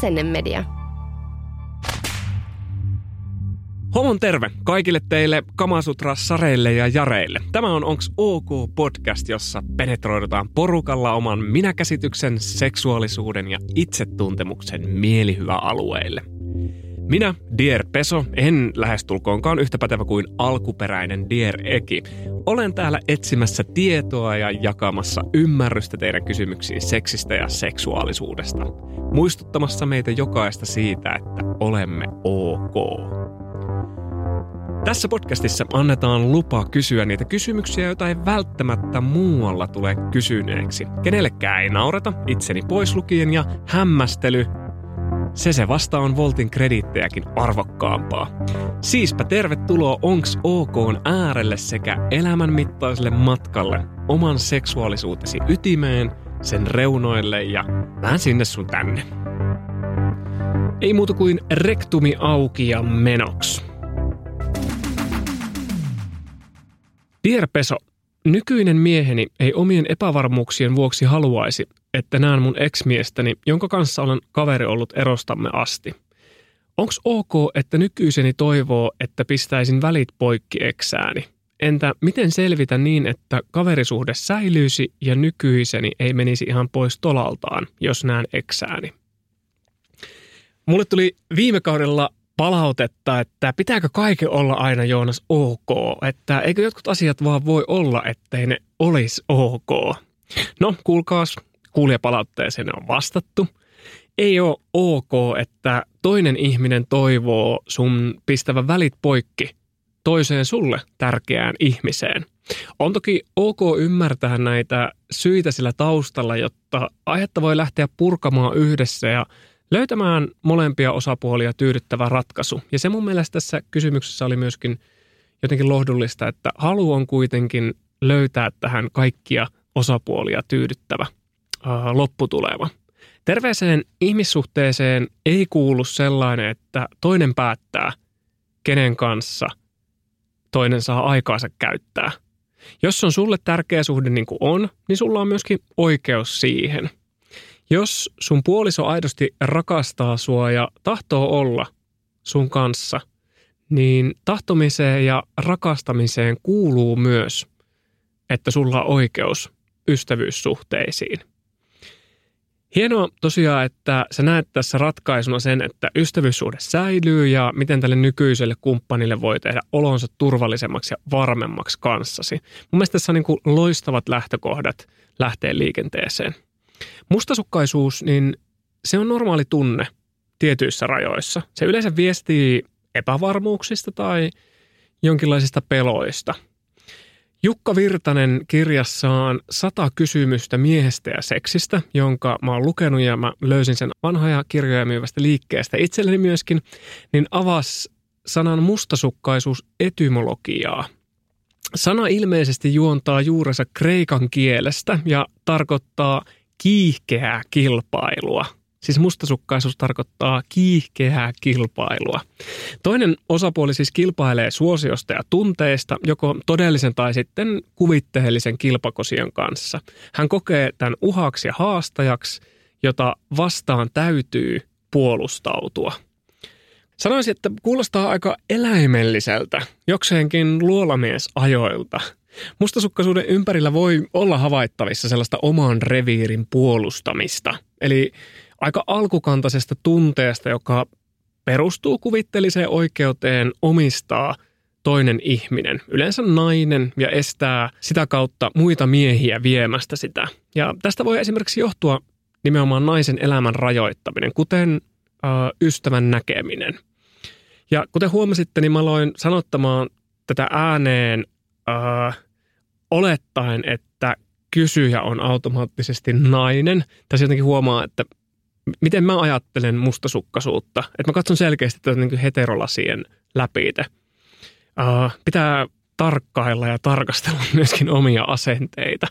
Asennemedia. Homon terve kaikille teille Kamasutra Sareille ja Jareille. Tämä on Onks OK podcast, jossa penetroidutaan porukalla oman minäkäsityksen, seksuaalisuuden ja itsetuntemuksen mielihyväalueille. Minä, Dier Peso, en lähestulkoonkaan yhtä pätevä kuin alkuperäinen Dier Eki. Olen täällä etsimässä tietoa ja jakamassa ymmärrystä teidän kysymyksiin seksistä ja seksuaalisuudesta. Muistuttamassa meitä jokaista siitä, että olemme ok. Tässä podcastissa annetaan lupa kysyä niitä kysymyksiä, joita ei välttämättä muualla tule kysyneeksi. Kenellekään ei naureta, itseni pois lukien ja hämmästely se se vasta on Voltin krediittejäkin arvokkaampaa. Siispä tervetuloa Onks OK äärelle sekä elämänmittaiselle matkalle oman seksuaalisuutesi ytimeen, sen reunoille ja vähän sinne sun tänne. Ei muuta kuin rektumi auki ja menoks. Dear Peso, nykyinen mieheni ei omien epävarmuuksien vuoksi haluaisi, että näen mun ex-miestäni, jonka kanssa olen kaveri ollut erostamme asti. Onks ok, että nykyiseni toivoo, että pistäisin välit poikki eksääni? Entä miten selvitä niin, että kaverisuhde säilyisi ja nykyiseni ei menisi ihan pois tolaltaan, jos näen eksääni? Mulle tuli viime kaudella palautetta, että pitääkö kaiken olla aina Joonas ok, että eikö jotkut asiat vaan voi olla, ettei ne olisi ok. No, kuulkaas, kuulijapalautteeseen on vastattu. Ei ole ok, että toinen ihminen toivoo sun pistävän välit poikki toiseen sulle tärkeään ihmiseen. On toki ok ymmärtää näitä syitä sillä taustalla, jotta aihetta voi lähteä purkamaan yhdessä ja löytämään molempia osapuolia tyydyttävä ratkaisu. Ja se mun mielestä tässä kysymyksessä oli myöskin jotenkin lohdullista, että halu on kuitenkin löytää tähän kaikkia osapuolia tyydyttävä lopputulema. Terveeseen ihmissuhteeseen ei kuulu sellainen, että toinen päättää, kenen kanssa toinen saa aikaansa käyttää. Jos on sulle tärkeä suhde niin kuin on, niin sulla on myöskin oikeus siihen. Jos sun puoliso aidosti rakastaa sua ja tahtoo olla sun kanssa, niin tahtomiseen ja rakastamiseen kuuluu myös, että sulla on oikeus ystävyyssuhteisiin. Hienoa tosiaan, että sä näet tässä ratkaisuna sen, että ystävyyssuhde säilyy ja miten tälle nykyiselle kumppanille voi tehdä olonsa turvallisemmaksi ja varmemmaksi kanssasi. Mun mielestä tässä on niin kuin loistavat lähtökohdat lähteä liikenteeseen. Mustasukkaisuus, niin se on normaali tunne tietyissä rajoissa. Se yleensä viestii epävarmuuksista tai jonkinlaisista peloista – Jukka Virtanen kirjassaan sata kysymystä miehestä ja seksistä, jonka mä oon lukenut ja mä löysin sen vanhoja kirjoja myyvästä liikkeestä itselleni myöskin, niin avas sanan mustasukkaisuus etymologiaa. Sana ilmeisesti juontaa juurensa kreikan kielestä ja tarkoittaa kiihkeää kilpailua – Siis mustasukkaisuus tarkoittaa kiihkeää kilpailua. Toinen osapuoli siis kilpailee suosiosta ja tunteista, joko todellisen tai sitten kuvitteellisen kilpakosion kanssa. Hän kokee tämän uhaksi ja haastajaksi, jota vastaan täytyy puolustautua. Sanoisin, että kuulostaa aika eläimelliseltä, jokseenkin luolamiesajoilta. Mustasukkaisuuden ympärillä voi olla havaittavissa sellaista oman reviirin puolustamista. Eli aika alkukantaisesta tunteesta, joka perustuu kuvitteliseen oikeuteen omistaa toinen ihminen, yleensä nainen, ja estää sitä kautta muita miehiä viemästä sitä. Ja tästä voi esimerkiksi johtua nimenomaan naisen elämän rajoittaminen, kuten ö, ystävän näkeminen. Ja kuten huomasitte, niin mä aloin sanottamaan tätä ääneen ö, olettaen, että kysyjä on automaattisesti nainen. Tässä jotenkin huomaa, että miten mä ajattelen mustasukkaisuutta. Että mä katson selkeästi tätä niin heterolasien läpi. Uh, pitää tarkkailla ja tarkastella myöskin omia asenteita.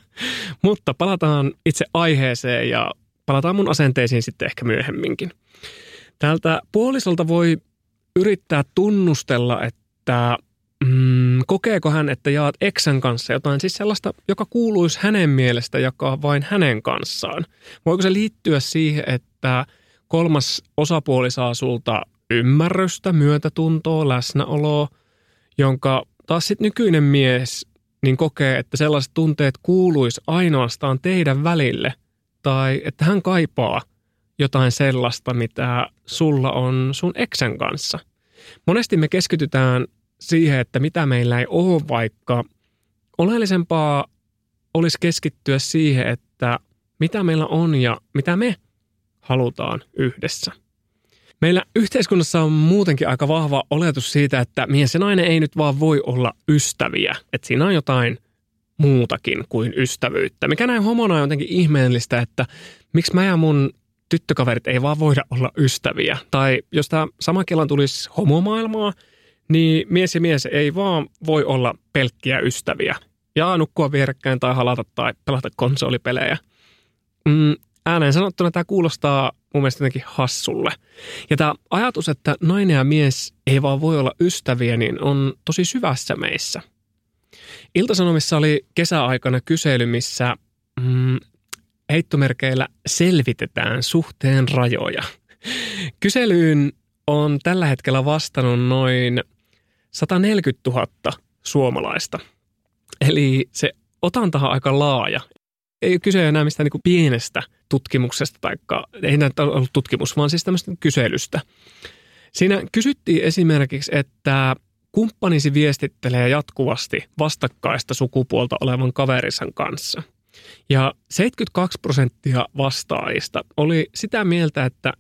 Mutta palataan itse aiheeseen ja palataan mun asenteisiin sitten ehkä myöhemminkin. Täältä puolisolta voi yrittää tunnustella, että mm, kokeeko hän, että jaat eksän kanssa jotain siis sellaista, joka kuuluisi hänen mielestä jakaa vain hänen kanssaan. Voiko se liittyä siihen, että kolmas osapuoli saa sulta ymmärrystä, myötätuntoa, läsnäoloa, jonka taas sitten nykyinen mies niin kokee, että sellaiset tunteet kuuluisi ainoastaan teidän välille tai että hän kaipaa jotain sellaista, mitä sulla on sun eksän kanssa. Monesti me keskitytään siihen, että mitä meillä ei ole, vaikka oleellisempaa olisi keskittyä siihen, että mitä meillä on ja mitä me halutaan yhdessä. Meillä yhteiskunnassa on muutenkin aika vahva oletus siitä, että mies ja nainen ei nyt vaan voi olla ystäviä. Että siinä on jotain muutakin kuin ystävyyttä. Mikä näin homona on jotenkin ihmeellistä, että miksi mä ja mun tyttökaverit ei vaan voida olla ystäviä. Tai jos tämä sama kelan tulisi homomaailmaa, niin mies ja mies ei vaan voi olla pelkkiä ystäviä. Ja nukkua vierekkäin tai halata tai pelata konsolipelejä. Mm, ääneen sanottuna tämä kuulostaa mun mielestä jotenkin hassulle. Ja tämä ajatus, että nainen ja mies ei vaan voi olla ystäviä, niin on tosi syvässä meissä. Iltasanomissa oli kesäaikana kysely, missä mm, heittomerkeillä selvitetään suhteen rajoja. Kyselyyn on tällä hetkellä vastannut noin 140 000 suomalaista. Eli se otanta on aika laaja. Ei ole kyse enää mistään niin pienestä tutkimuksesta, tai ei näitä ollut tutkimus, vaan siis tämmöistä kyselystä. Siinä kysyttiin esimerkiksi, että kumppanisi viestittelee jatkuvasti vastakkaista sukupuolta olevan kaverisan kanssa – ja 72 prosenttia vastaajista oli sitä mieltä, että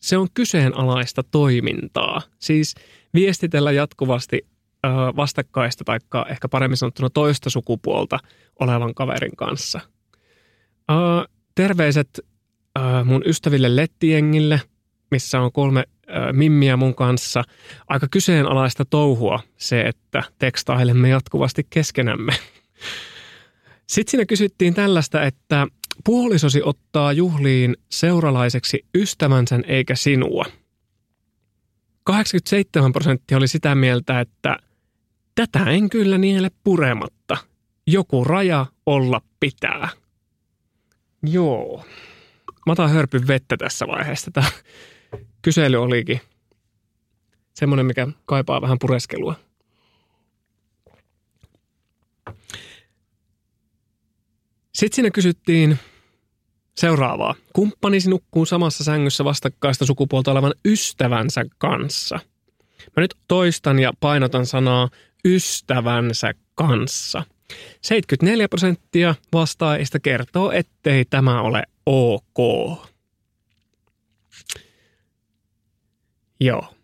se on kyseenalaista toimintaa. Siis viestitellä jatkuvasti ö, vastakkaista tai ehkä paremmin sanottuna toista sukupuolta olevan kaverin kanssa. Ö, terveiset ö, mun ystäville Lettiengille, missä on kolme mimmiä mun kanssa. Aika kyseenalaista touhua se, että tekstailemme jatkuvasti keskenämme. Sitten siinä kysyttiin tällaista, että puolisosi ottaa juhliin seuralaiseksi ystävänsä eikä sinua. 87 prosenttia oli sitä mieltä, että tätä en kyllä niele purematta. Joku raja olla pitää. Joo. Mä otan hörpyn vettä tässä vaiheessa. Tämä kysely olikin semmoinen, mikä kaipaa vähän pureskelua. Sitten siinä kysyttiin seuraavaa. Kumppanisi nukkuu samassa sängyssä vastakkaista sukupuolta olevan ystävänsä kanssa. Mä nyt toistan ja painotan sanaa ystävänsä kanssa. 74 prosenttia vastaajista kertoo, ettei tämä ole ok. Joo.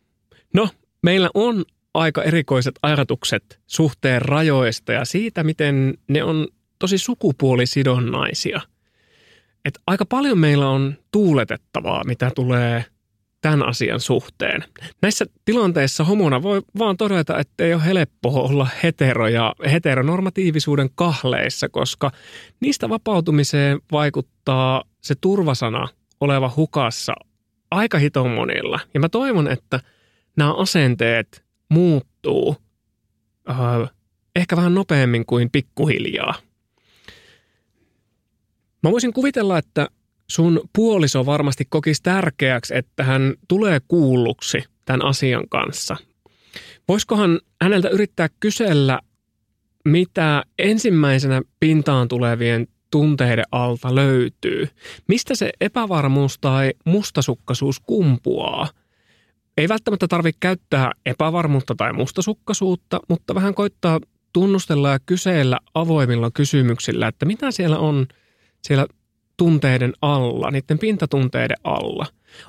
No, meillä on aika erikoiset ajatukset suhteen rajoista ja siitä, miten ne on tosi sukupuolisidonnaisia. Et aika paljon meillä on tuuletettavaa, mitä tulee tämän asian suhteen. Näissä tilanteissa homona voi vaan todeta, että ei ole helppo olla hetero ja heteronormatiivisuuden kahleissa, koska niistä vapautumiseen vaikuttaa se turvasana oleva hukassa aika hiton monilla. Ja mä toivon, että nämä asenteet muuttuu äh, ehkä vähän nopeammin kuin pikkuhiljaa. Mä voisin kuvitella, että sun puoliso varmasti kokisi tärkeäksi, että hän tulee kuulluksi tämän asian kanssa. Voisikohan häneltä yrittää kysellä, mitä ensimmäisenä pintaan tulevien tunteiden alta löytyy? Mistä se epävarmuus tai mustasukkaisuus kumpuaa? Ei välttämättä tarvitse käyttää epävarmuutta tai mustasukkaisuutta, mutta vähän koittaa tunnustella ja kysellä avoimilla kysymyksillä, että mitä siellä on – siellä tunteiden alla, niiden pintatunteiden alla.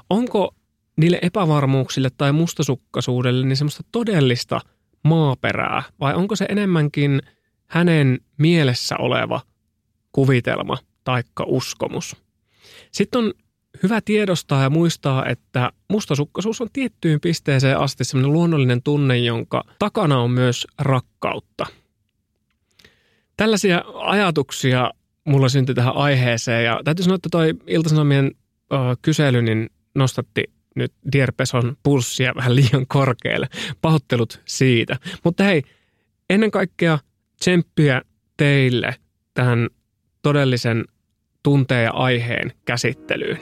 Onko niille epävarmuuksille tai mustasukkaisuudelle niin semmoista todellista maaperää vai onko se enemmänkin hänen mielessä oleva kuvitelma taikka uskomus? Sitten on hyvä tiedostaa ja muistaa, että mustasukkaisuus on tiettyyn pisteeseen asti semmoinen luonnollinen tunne, jonka takana on myös rakkautta. Tällaisia ajatuksia mulla syntyi tähän aiheeseen. Ja täytyy sanoa, että toi Iltasanomien ö, kysely niin nostatti nyt Dierpeson pulssia vähän liian korkealle. Pahoittelut siitä. Mutta hei, ennen kaikkea tsemppiä teille tähän todellisen tunteen ja aiheen käsittelyyn.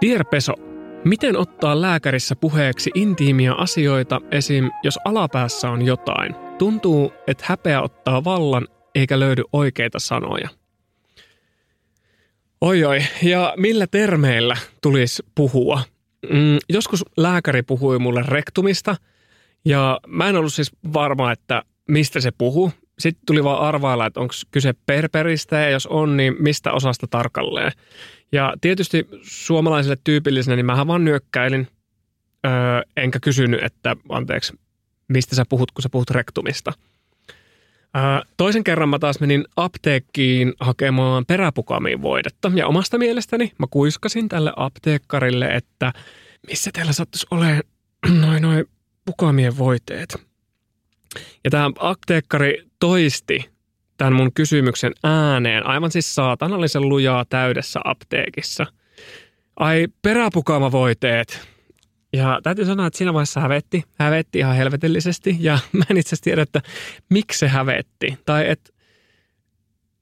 Dierpeso miten ottaa lääkärissä puheeksi intiimiä asioita, esim. jos alapäässä on jotain? Tuntuu, että häpeä ottaa vallan eikä löydy oikeita sanoja. Oi oi, ja millä termeillä tulisi puhua? Mm, joskus lääkäri puhui mulle rektumista, ja mä en ollut siis varma, että mistä se puhuu. Sitten tuli vaan arvailla, että onko kyse perperistä, ja jos on, niin mistä osasta tarkalleen. Ja tietysti suomalaisille tyypillisenä, niin mähän vaan nyökkäilin, öö, enkä kysynyt, että anteeksi, mistä sä puhut, kun sä puhut rektumista – toisen kerran mä taas menin apteekkiin hakemaan peräpukamiin voidetta. Ja omasta mielestäni mä kuiskasin tälle apteekkarille, että missä teillä sattuisi olemaan noin noin pukamien voiteet. Ja tämä apteekkari toisti tämän mun kysymyksen ääneen, aivan siis saatanallisen lujaa täydessä apteekissa. Ai peräpukama-voiteet, ja täytyy sanoa, että siinä vaiheessa hävetti, hävetti ihan helvetillisesti ja mä en itse tiedä, että miksi se hävetti. Tai että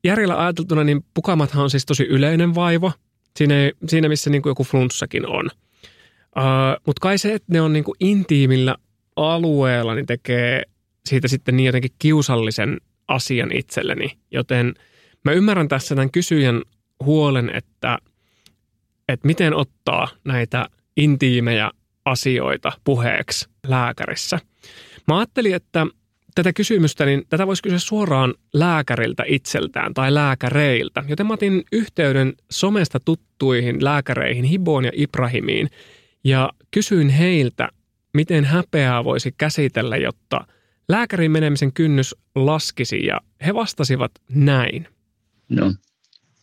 järjellä ajateltuna, niin pukamathan on siis tosi yleinen vaivo, siinä, siinä missä niin kuin joku flunssakin on. Uh, Mutta kai se, että ne on niin kuin intiimillä alueella, niin tekee siitä sitten niin jotenkin kiusallisen asian itselleni. Joten mä ymmärrän tässä tämän kysyjän huolen, että, että miten ottaa näitä intiimejä asioita puheeksi lääkärissä. Mä ajattelin, että tätä kysymystä, niin tätä voisi kysyä suoraan lääkäriltä itseltään tai lääkäreiltä. Joten mä otin yhteyden somesta tuttuihin lääkäreihin Hiboon ja Ibrahimiin ja kysyin heiltä, miten häpeää voisi käsitellä, jotta lääkärin menemisen kynnys laskisi ja he vastasivat näin. No,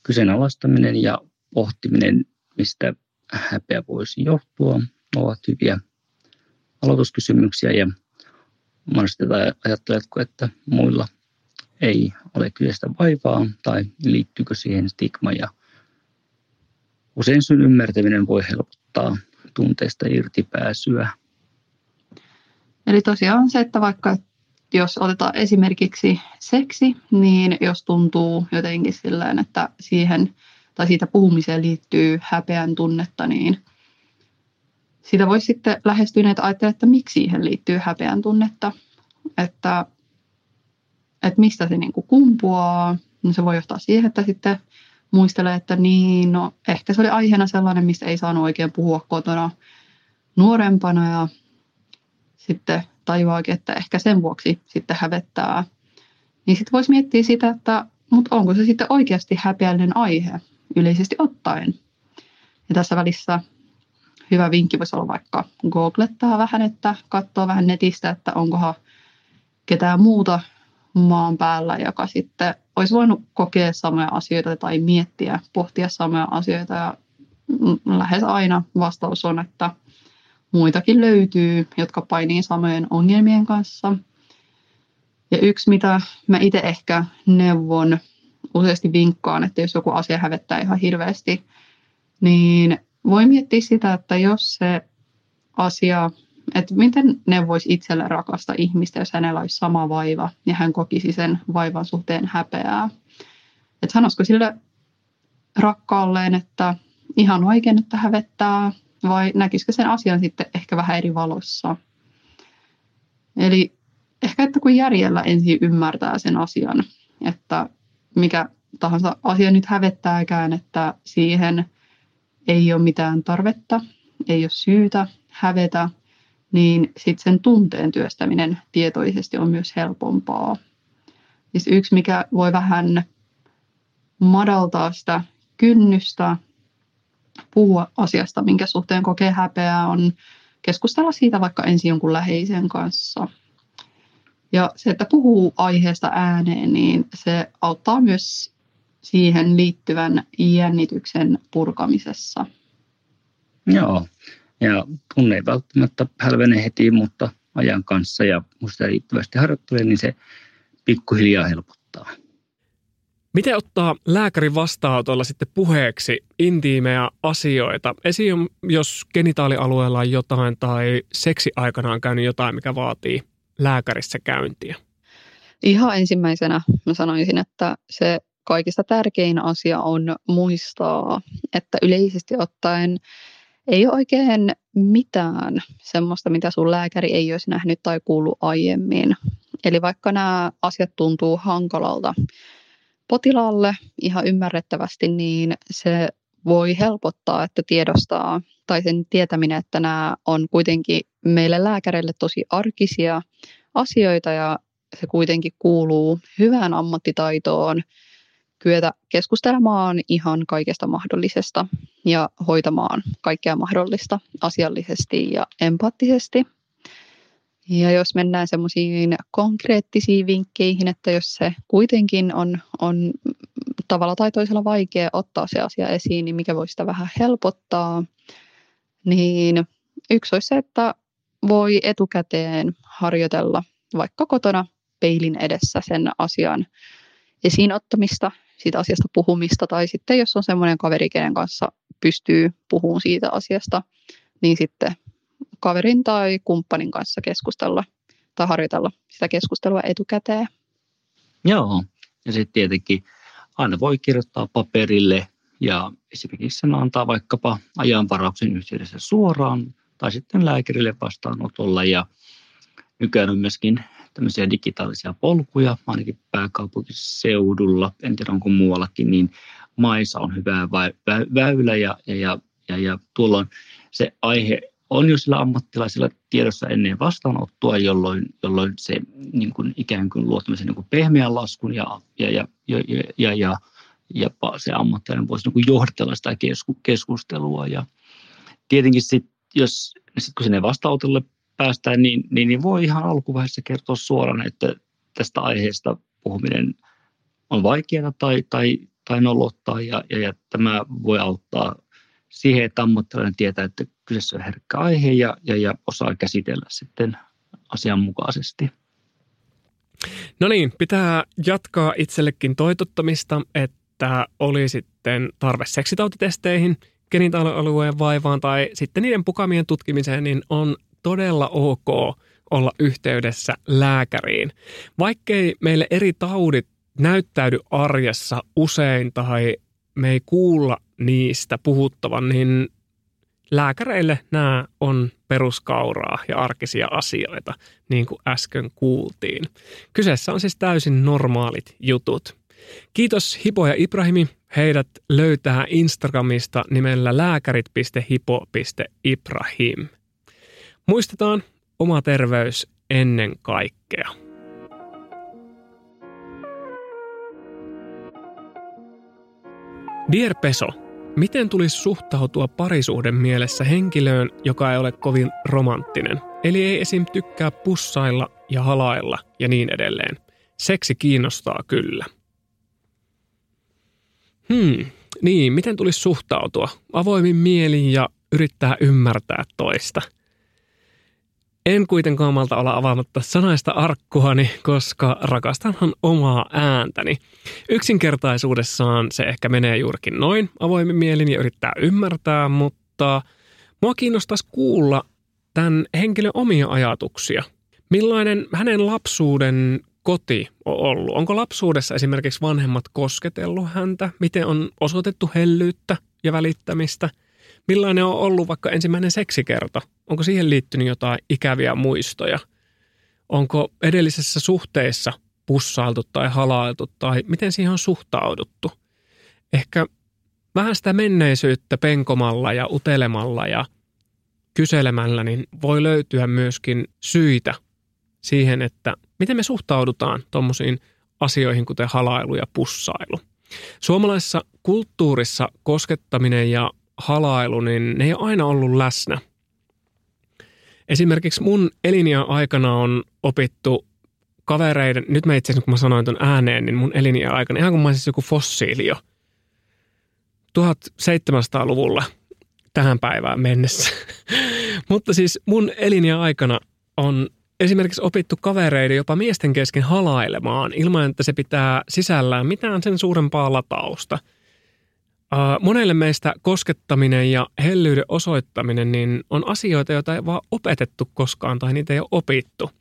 kyseenalaistaminen ja pohtiminen, mistä häpeä voisi johtua, ovat hyviä aloituskysymyksiä ja monesti ajatteletko, että muilla ei ole kyseistä vaivaa tai liittyykö siihen stigma ja usein syyn ymmärtäminen voi helpottaa tunteista irtipääsyä. Eli tosiaan se, että vaikka jos otetaan esimerkiksi seksi, niin jos tuntuu jotenkin silleen, että siihen tai siitä puhumiseen liittyy häpeän tunnetta, niin – sitä voisi sitten lähestyneet ajatella, että miksi siihen liittyy häpeän tunnetta, että, että mistä se niin kuin kumpuaa. No se voi johtaa siihen, että sitten muistelee, että niin, no ehkä se oli aiheena sellainen, mistä ei saanut oikein puhua kotona nuorempana ja sitten tajuaakin, että ehkä sen vuoksi sitten hävettää. Niin sitten voisi miettiä sitä, että mutta onko se sitten oikeasti häpeällinen aihe yleisesti ottaen. Ja tässä välissä hyvä vinkki voisi olla vaikka googlettaa vähän, että katsoa vähän netistä, että onkohan ketään muuta maan päällä, joka sitten olisi voinut kokea samoja asioita tai miettiä, pohtia samoja asioita. Ja lähes aina vastaus on, että muitakin löytyy, jotka painii samojen ongelmien kanssa. Ja yksi, mitä mä itse ehkä neuvon, useasti vinkkaan, että jos joku asia hävettää ihan hirveästi, niin voi miettiä sitä, että jos se asia, että miten ne voisi itselle rakasta ihmistä, jos hänellä olisi sama vaiva ja hän kokisi sen vaivan suhteen häpeää. Että sanoisiko sille rakkaalleen, että ihan oikein, että hävettää, vai näkisikö sen asian sitten ehkä vähän eri valossa. Eli ehkä, että kun järjellä ensin ymmärtää sen asian, että mikä tahansa asia nyt hävettääkään, että siihen ei ole mitään tarvetta, ei ole syytä hävetä, niin sitten sen tunteen työstäminen tietoisesti on myös helpompaa. Siis yksi, mikä voi vähän madaltaa sitä kynnystä puhua asiasta, minkä suhteen kokee häpeää, on keskustella siitä vaikka ensin jonkun läheisen kanssa. Ja se, että puhuu aiheesta ääneen, niin se auttaa myös siihen liittyvän jännityksen purkamisessa. Joo, ja tunne ei välttämättä hälvene heti, mutta ajan kanssa ja muista riittävästi harjoittelee, niin se pikkuhiljaa helpottaa. Miten ottaa lääkärin vastaanotolla sitten puheeksi intiimejä asioita? Esim. jos genitaalialueella on jotain tai seksi aikana on käynyt jotain, mikä vaatii lääkärissä käyntiä? Ihan ensimmäisenä mä sanoisin, että se kaikista tärkein asia on muistaa, että yleisesti ottaen ei ole oikein mitään semmoista, mitä sun lääkäri ei olisi nähnyt tai kuullut aiemmin. Eli vaikka nämä asiat tuntuu hankalalta potilaalle ihan ymmärrettävästi, niin se voi helpottaa, että tiedostaa tai sen tietäminen, että nämä on kuitenkin meille lääkäreille tosi arkisia asioita ja se kuitenkin kuuluu hyvään ammattitaitoon kyetä keskustelemaan ihan kaikesta mahdollisesta ja hoitamaan kaikkea mahdollista asiallisesti ja empaattisesti. Ja jos mennään semmoisiin konkreettisiin vinkkeihin, että jos se kuitenkin on, on tavalla tai toisella vaikea ottaa se asia esiin, niin mikä voi sitä vähän helpottaa, niin yksi olisi se, että voi etukäteen harjoitella vaikka kotona peilin edessä sen asian esiin ottamista, siitä asiasta puhumista, tai sitten jos on semmoinen kaveri, kenen kanssa pystyy puhumaan siitä asiasta, niin sitten kaverin tai kumppanin kanssa keskustella tai harjoitella sitä keskustelua etukäteen. Joo, ja sitten tietenkin aina voi kirjoittaa paperille ja esimerkiksi sen antaa vaikkapa ajanvarauksen yhteydessä suoraan tai sitten lääkärille vastaanotolla. Ja nykyään on myöskin tämmöisiä digitaalisia polkuja, ainakin pääkaupunkiseudulla, en tiedä onko muuallakin, niin maissa on hyvä väylä ja, ja, ja, ja, ja on se aihe on jo sillä ammattilaisilla tiedossa ennen vastaanottoa, jolloin, jolloin se niin kuin ikään kuin luo niin kuin pehmeän laskun ja, ja, ja, ja, ja, ja, ja se ammattilainen voisi niin kuin johdatella sitä keskustelua. Ja tietenkin sit, jos, sit kun sinne vastaanotolle päästään, niin, niin, niin voi ihan alkuvaiheessa kertoa suoraan, että tästä aiheesta puhuminen on vaikeaa tai, tai, tai nolottaa ja, ja, ja tämä voi auttaa siihen, että ammattilainen tietää, että kyseessä on herkkä aihe ja, ja, ja osaa käsitellä sitten asianmukaisesti. No niin, pitää jatkaa itsellekin toitottamista, että oli sitten tarve seksitautitesteihin, genitaalialueen vaivaan tai sitten niiden pukamien tutkimiseen, niin on todella ok olla yhteydessä lääkäriin. Vaikkei meille eri taudit näyttäydy arjessa usein tai me ei kuulla niistä puhuttavan, niin lääkäreille nämä on peruskauraa ja arkisia asioita, niin kuin äsken kuultiin. Kyseessä on siis täysin normaalit jutut. Kiitos Hipo ja Ibrahimi. Heidät löytää Instagramista nimellä lääkärit.hipo.ibrahim. Muistetaan oma terveys ennen kaikkea. Dear Peso, miten tulisi suhtautua parisuhden mielessä henkilöön, joka ei ole kovin romanttinen? Eli ei esim. tykkää pussailla ja halailla ja niin edelleen. Seksi kiinnostaa kyllä. Hmm, niin, miten tulisi suhtautua? Avoimin mielin ja yrittää ymmärtää toista – en kuitenkaan malta olla avaamatta sanaista arkkuani, koska rakastanhan omaa ääntäni. Yksinkertaisuudessaan se ehkä menee juurikin noin avoimin mielin ja yrittää ymmärtää, mutta mua kiinnostaisi kuulla tämän henkilön omia ajatuksia. Millainen hänen lapsuuden koti on ollut? Onko lapsuudessa esimerkiksi vanhemmat kosketellut häntä? Miten on osoitettu hellyyttä ja välittämistä – Millainen on ollut vaikka ensimmäinen seksikerta? Onko siihen liittynyt jotain ikäviä muistoja? Onko edellisessä suhteessa pussailtu tai halailtu tai miten siihen on suhtauduttu? Ehkä vähän sitä menneisyyttä penkomalla ja utelemalla ja kyselemällä, niin voi löytyä myöskin syitä siihen, että miten me suhtaudutaan tuommoisiin asioihin, kuten halailu ja pussailu. Suomalaisessa kulttuurissa koskettaminen ja halailu, niin ne ei ole aina ollut läsnä. Esimerkiksi mun eliniän aikana on opittu kavereiden, nyt mä itse asiassa kun mä sanoin ton ääneen, niin mun eliniän aikana, ihan kuin mä olisin joku fossiili jo. 1700-luvulla tähän päivään mennessä. Mutta siis mun eliniän aikana on esimerkiksi opittu kavereiden jopa miesten kesken halailemaan ilman, että se pitää sisällään mitään sen suurempaa latausta – monelle meistä koskettaminen ja hellyyden osoittaminen niin on asioita, joita ei vaan opetettu koskaan tai niitä ei ole opittu.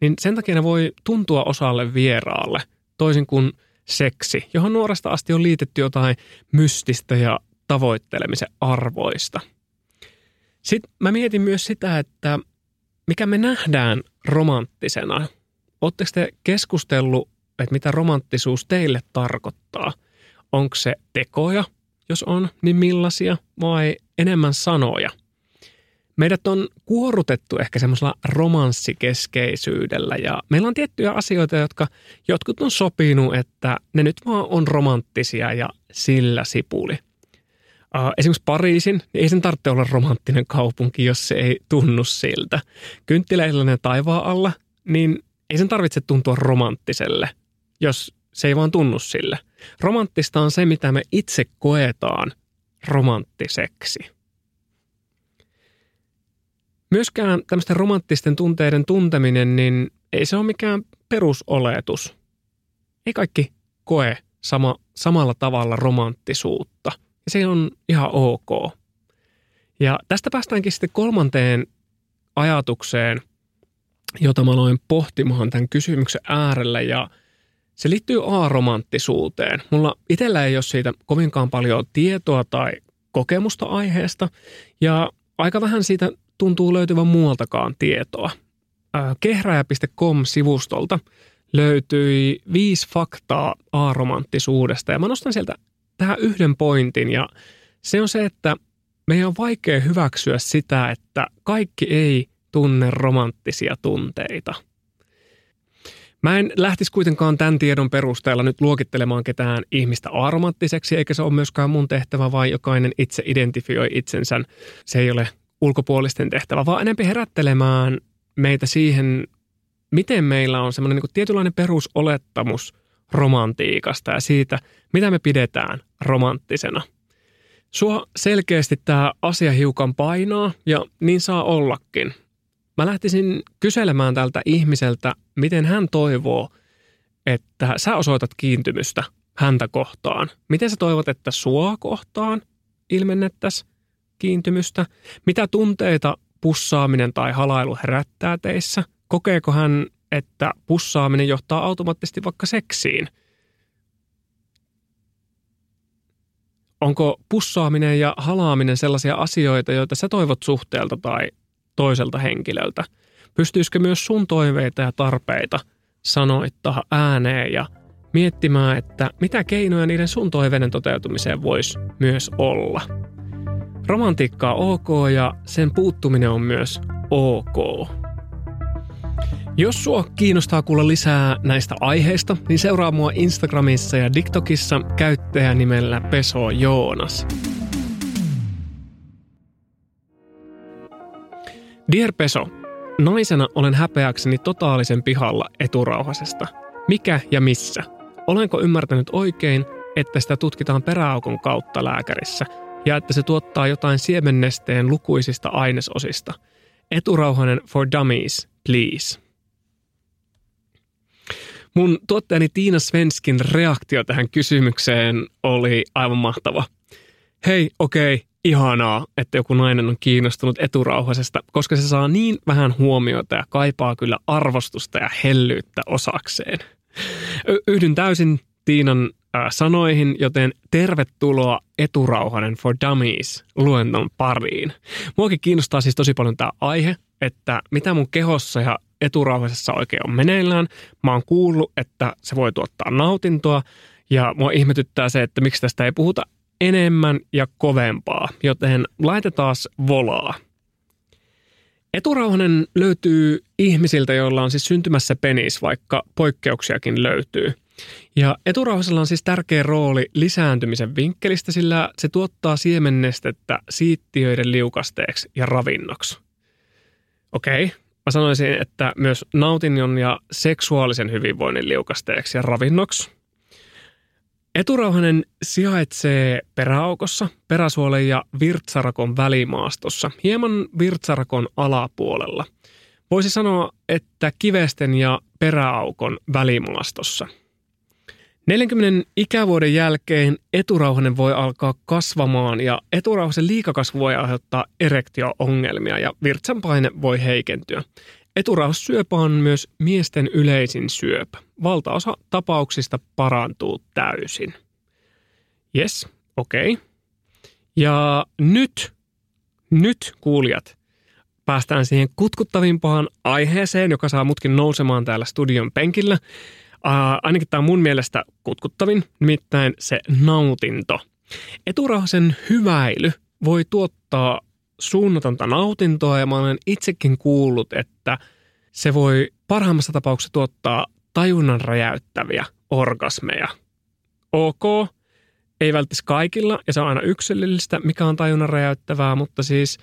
Niin sen takia ne voi tuntua osalle vieraalle, toisin kuin seksi, johon nuoresta asti on liitetty jotain mystistä ja tavoittelemisen arvoista. Sitten mä mietin myös sitä, että mikä me nähdään romanttisena. Oletteko te keskustellut, että mitä romanttisuus teille tarkoittaa? Onko se tekoja, jos on, niin millaisia, vai enemmän sanoja? Meidät on kuorutettu ehkä semmoisella romanssikeskeisyydellä ja meillä on tiettyjä asioita, jotka jotkut on sopinut, että ne nyt vaan on romanttisia ja sillä sipuli – esimerkiksi Pariisin, niin ei sen tarvitse olla romanttinen kaupunki, jos se ei tunnu siltä. Kynttiläillainen taivaan alla, niin ei sen tarvitse tuntua romanttiselle, jos se ei vaan tunnu sille. Romanttista on se, mitä me itse koetaan romanttiseksi. Myöskään tämmöisten romanttisten tunteiden tunteminen, niin ei se ole mikään perusoletus. Ei kaikki koe sama, samalla tavalla romanttisuutta – ja se on ihan ok. Ja tästä päästäänkin sitten kolmanteen ajatukseen, jota mä aloin pohtimaan tämän kysymyksen äärellä ja se liittyy aromanttisuuteen. Mulla itsellä ei ole siitä kovinkaan paljon tietoa tai kokemusta aiheesta ja aika vähän siitä tuntuu löytyvän muualtakaan tietoa. Kehräjä.com-sivustolta löytyi viisi faktaa aromanttisuudesta ja mä nostan sieltä tähän yhden pointin ja se on se, että meidän on vaikea hyväksyä sitä, että kaikki ei tunne romanttisia tunteita. Mä en lähtisi kuitenkaan tämän tiedon perusteella nyt luokittelemaan ketään ihmistä aromanttiseksi, eikä se ole myöskään mun tehtävä, vaan jokainen itse identifioi itsensä. Se ei ole ulkopuolisten tehtävä, vaan enempi herättelemään meitä siihen, miten meillä on semmoinen niin tietynlainen perusolettamus romantiikasta ja siitä, mitä me pidetään romanttisena. Sua selkeästi tämä asia hiukan painaa ja niin saa ollakin. Mä lähtisin kyselemään tältä ihmiseltä, miten hän toivoo, että sä osoitat kiintymystä häntä kohtaan. Miten sä toivot, että sua kohtaan ilmennettäisiin kiintymystä? Mitä tunteita pussaaminen tai halailu herättää teissä? Kokeeko hän että pussaaminen johtaa automaattisesti vaikka seksiin. Onko pussaaminen ja halaaminen sellaisia asioita, joita sä toivot suhteelta tai toiselta henkilöltä? Pystyisikö myös sun toiveita ja tarpeita sanoittaa ääneen ja miettimään, että mitä keinoja niiden sun toiveiden toteutumiseen voisi myös olla? Romantiikka on ok ja sen puuttuminen on myös ok. Jos sua kiinnostaa kuulla lisää näistä aiheista, niin seuraa mua Instagramissa ja TikTokissa käyttäjänimellä Peso Joonas. Dear Peso, naisena olen häpeäkseni totaalisen pihalla eturauhasesta. Mikä ja missä? Olenko ymmärtänyt oikein, että sitä tutkitaan peräaukon kautta lääkärissä ja että se tuottaa jotain siemennesteen lukuisista ainesosista? Eturauhanen for dummies, please. Mun tuottajani Tiina Svenskin reaktio tähän kysymykseen oli aivan mahtava. Hei, okei, okay, ihanaa, että joku nainen on kiinnostunut eturauhasesta, koska se saa niin vähän huomiota ja kaipaa kyllä arvostusta ja hellyyttä osakseen. Yhdyn täysin Tiinan sanoihin, joten tervetuloa Eturauhanen for Dummies luennon pariin. Muakin kiinnostaa siis tosi paljon tämä aihe, että mitä mun kehossa ja eturauhasessa oikein on meneillään. Mä oon kuullut, että se voi tuottaa nautintoa ja mua ihmetyttää se, että miksi tästä ei puhuta enemmän ja kovempaa, joten laitetaan volaa. Eturauhanen löytyy ihmisiltä, joilla on siis syntymässä penis, vaikka poikkeuksiakin löytyy. Ja eturauhasella on siis tärkeä rooli lisääntymisen vinkkelistä, sillä se tuottaa siemennestettä siittiöiden liukasteeksi ja ravinnoksi. Okei, Mä sanoisin, että myös nautinnon ja seksuaalisen hyvinvoinnin liukasteeksi ja ravinnoksi. Eturauhanen sijaitsee peräaukossa, peräsuolen ja virtsarakon välimaastossa, hieman virtsarakon alapuolella. Voisi sanoa, että kivesten ja peräaukon välimaastossa – 40 ikävuoden jälkeen eturauhanen voi alkaa kasvamaan ja eturauhasen liikakasvu voi aiheuttaa erektio-ongelmia ja virtsanpaine voi heikentyä. Eturauhassyöpä on myös miesten yleisin syöpä. Valtaosa tapauksista parantuu täysin. Yes, okei. Okay. Ja nyt Nyt kuulijat, päästään siihen kutkuttavimpaan aiheeseen, joka saa mutkin nousemaan täällä studion penkillä. Uh, ainakin tämä on mun mielestä kutkuttavin, nimittäin se nautinto. Eturauhasen hyväily voi tuottaa suunnatonta nautintoa ja mä olen itsekin kuullut, että se voi parhaimmassa tapauksessa tuottaa tajunnan räjäyttäviä orgasmeja. Ok, ei välttis kaikilla ja se on aina yksilöllistä, mikä on tajunnan räjäyttävää, mutta siis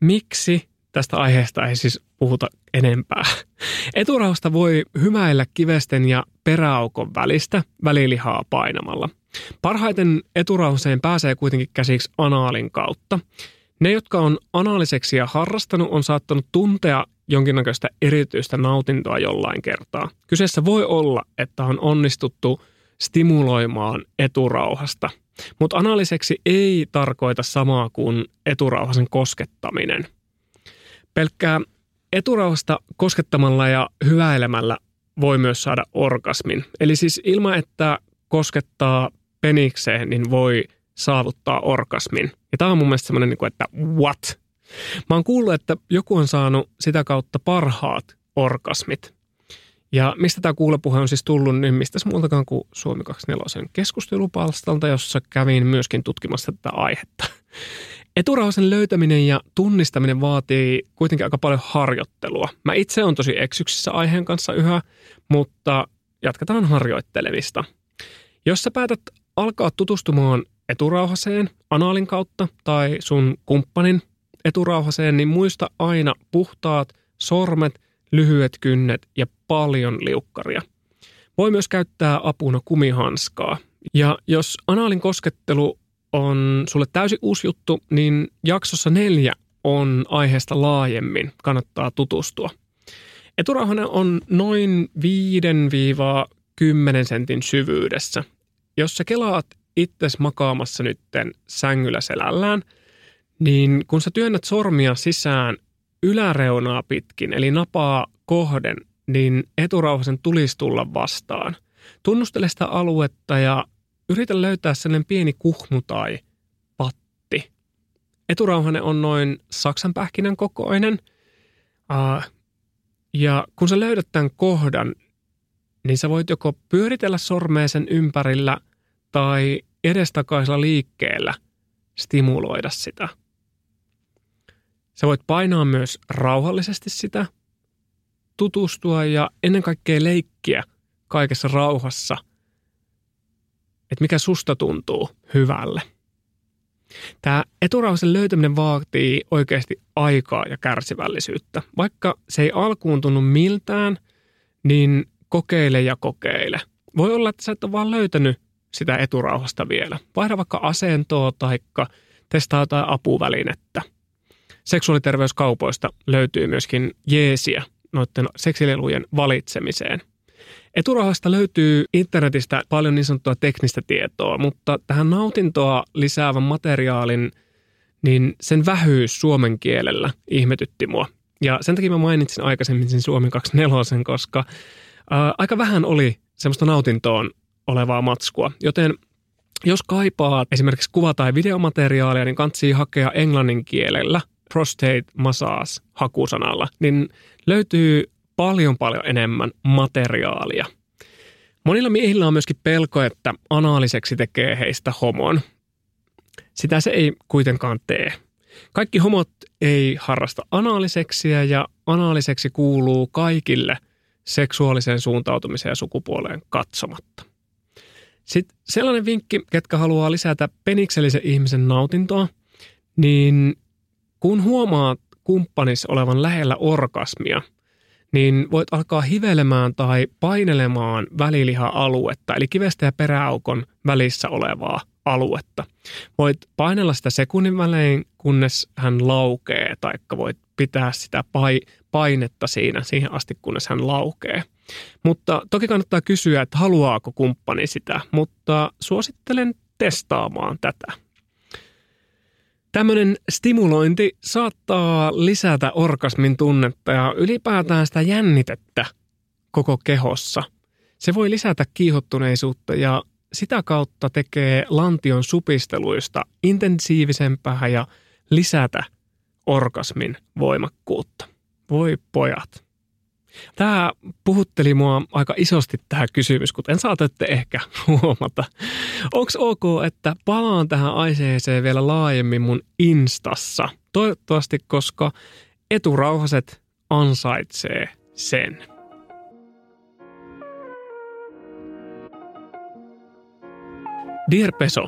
miksi tästä aiheesta ei siis puhuta enempää. Eturauhasta voi hymäillä kivesten ja peräaukon välistä välilihaa painamalla. Parhaiten eturauhaseen pääsee kuitenkin käsiksi anaalin kautta. Ne, jotka on anaaliseksi harrastanut, on saattanut tuntea jonkinnäköistä erityistä nautintoa jollain kertaa. Kyseessä voi olla, että on onnistuttu stimuloimaan eturauhasta, mutta analiseksi ei tarkoita samaa kuin eturauhasen koskettaminen. Pelkkää eturauhasta koskettamalla ja hyväilemällä voi myös saada orgasmin. Eli siis ilman, että koskettaa penikseen, niin voi saavuttaa orgasmin. Ja tämä on mun mielestä semmoinen, niin että what? Mä oon kuullut, että joku on saanut sitä kautta parhaat orgasmit. Ja mistä tämä kuulepuhe on siis tullut, niin mistä muultakaan kuin Suomi 24 keskustelupalstalta, jossa kävin myöskin tutkimassa tätä aihetta. Eturauhasen löytäminen ja tunnistaminen vaatii kuitenkin aika paljon harjoittelua. Mä itse on tosi eksyksissä aiheen kanssa yhä, mutta jatketaan harjoittelemista. Jos sä päätät alkaa tutustumaan eturauhaseen anaalin kautta tai sun kumppanin eturauhaseen, niin muista aina puhtaat sormet, lyhyet kynnet ja paljon liukkaria. Voi myös käyttää apuna kumihanskaa. Ja jos anaalin koskettelu on sulle täysin uusi juttu, niin jaksossa neljä on aiheesta laajemmin. Kannattaa tutustua. Eturauhanen on noin 5-10 sentin syvyydessä. Jos sä kelaat itses makaamassa nytten sängyllä selällään, niin kun sä työnnät sormia sisään yläreunaa pitkin, eli napaa kohden, niin eturauhasen tulisi tulla vastaan. Tunnustele sitä aluetta ja yritä löytää sellainen pieni kuhmu tai patti. Eturauhanen on noin saksanpähkinän kokoinen. Uh, ja kun sä löydät tämän kohdan, niin sä voit joko pyöritellä sormea sen ympärillä tai edestakaisella liikkeellä stimuloida sitä. Sä voit painaa myös rauhallisesti sitä, tutustua ja ennen kaikkea leikkiä kaikessa rauhassa – että mikä susta tuntuu hyvälle. Tämä eturauhasen löytäminen vaatii oikeasti aikaa ja kärsivällisyyttä. Vaikka se ei alkuun tunnu miltään, niin kokeile ja kokeile. Voi olla, että sä et ole vaan löytänyt sitä eturauhasta vielä. Vaihda vaikka asentoa tai testaa jotain apuvälinettä. Seksuaaliterveyskaupoista löytyy myöskin jeesiä noiden seksilelujen valitsemiseen – Eturauhasta löytyy internetistä paljon niin sanottua teknistä tietoa, mutta tähän nautintoa lisäävän materiaalin, niin sen vähyys suomen kielellä ihmetytti mua. Ja sen takia mä mainitsin aikaisemmin sen Suomen 24, koska ää, aika vähän oli semmoista nautintoon olevaa matskua. Joten jos kaipaa esimerkiksi kuva- tai videomateriaalia, niin kantsii hakea englannin kielellä prostate massage hakusanalla, niin löytyy paljon paljon enemmän materiaalia. Monilla miehillä on myöskin pelko, että anaaliseksi tekee heistä homon. Sitä se ei kuitenkaan tee. Kaikki homot ei harrasta anaaliseksiä ja anaaliseksi kuuluu kaikille seksuaaliseen suuntautumiseen ja sukupuoleen katsomatta. Sitten sellainen vinkki, ketkä haluaa lisätä peniksellisen ihmisen nautintoa, niin kun huomaat kumppanissa olevan lähellä orgasmia – niin voit alkaa hivelemään tai painelemaan väliliha-aluetta, eli kivestä ja peräaukon välissä olevaa aluetta. Voit painella sitä sekunnin välein, kunnes hän laukee, tai voit pitää sitä painetta siinä siihen asti, kunnes hän laukee. Mutta toki kannattaa kysyä, että haluaako kumppani sitä, mutta suosittelen testaamaan tätä. Tämmöinen stimulointi saattaa lisätä orgasmin tunnetta ja ylipäätään sitä jännitettä koko kehossa. Se voi lisätä kiihottuneisuutta ja sitä kautta tekee lantion supisteluista intensiivisempää ja lisätä orgasmin voimakkuutta. Voi pojat. Tämä puhutteli mua aika isosti tähän kysymys, kuten saatatte ehkä huomata. Onko ok, että palaan tähän aiheeseen vielä laajemmin mun instassa? Toivottavasti, koska eturauhaset ansaitsee sen. Dear Peso,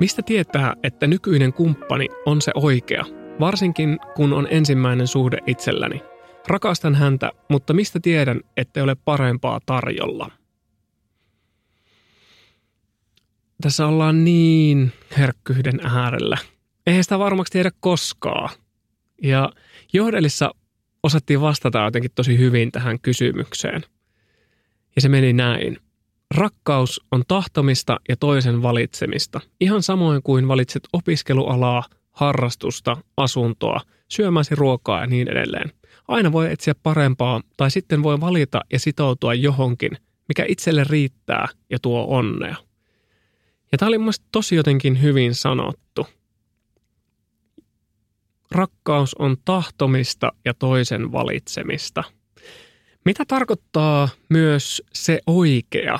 mistä tietää, että nykyinen kumppani on se oikea, varsinkin kun on ensimmäinen suhde itselläni? Rakastan häntä, mutta mistä tiedän, ettei ole parempaa tarjolla? Tässä ollaan niin herkkyyden äärellä. Eihän sitä varmaksi tiedä koskaan. Ja Johdelissa osattiin vastata jotenkin tosi hyvin tähän kysymykseen. Ja se meni näin. Rakkaus on tahtomista ja toisen valitsemista, ihan samoin kuin valitset opiskelualaa, harrastusta, asuntoa, syömäsi ruokaa ja niin edelleen. Aina voi etsiä parempaa tai sitten voi valita ja sitoutua johonkin, mikä itselle riittää ja tuo onnea. Ja tämä oli mun tosi jotenkin hyvin sanottu. Rakkaus on tahtomista ja toisen valitsemista. Mitä tarkoittaa myös se oikea?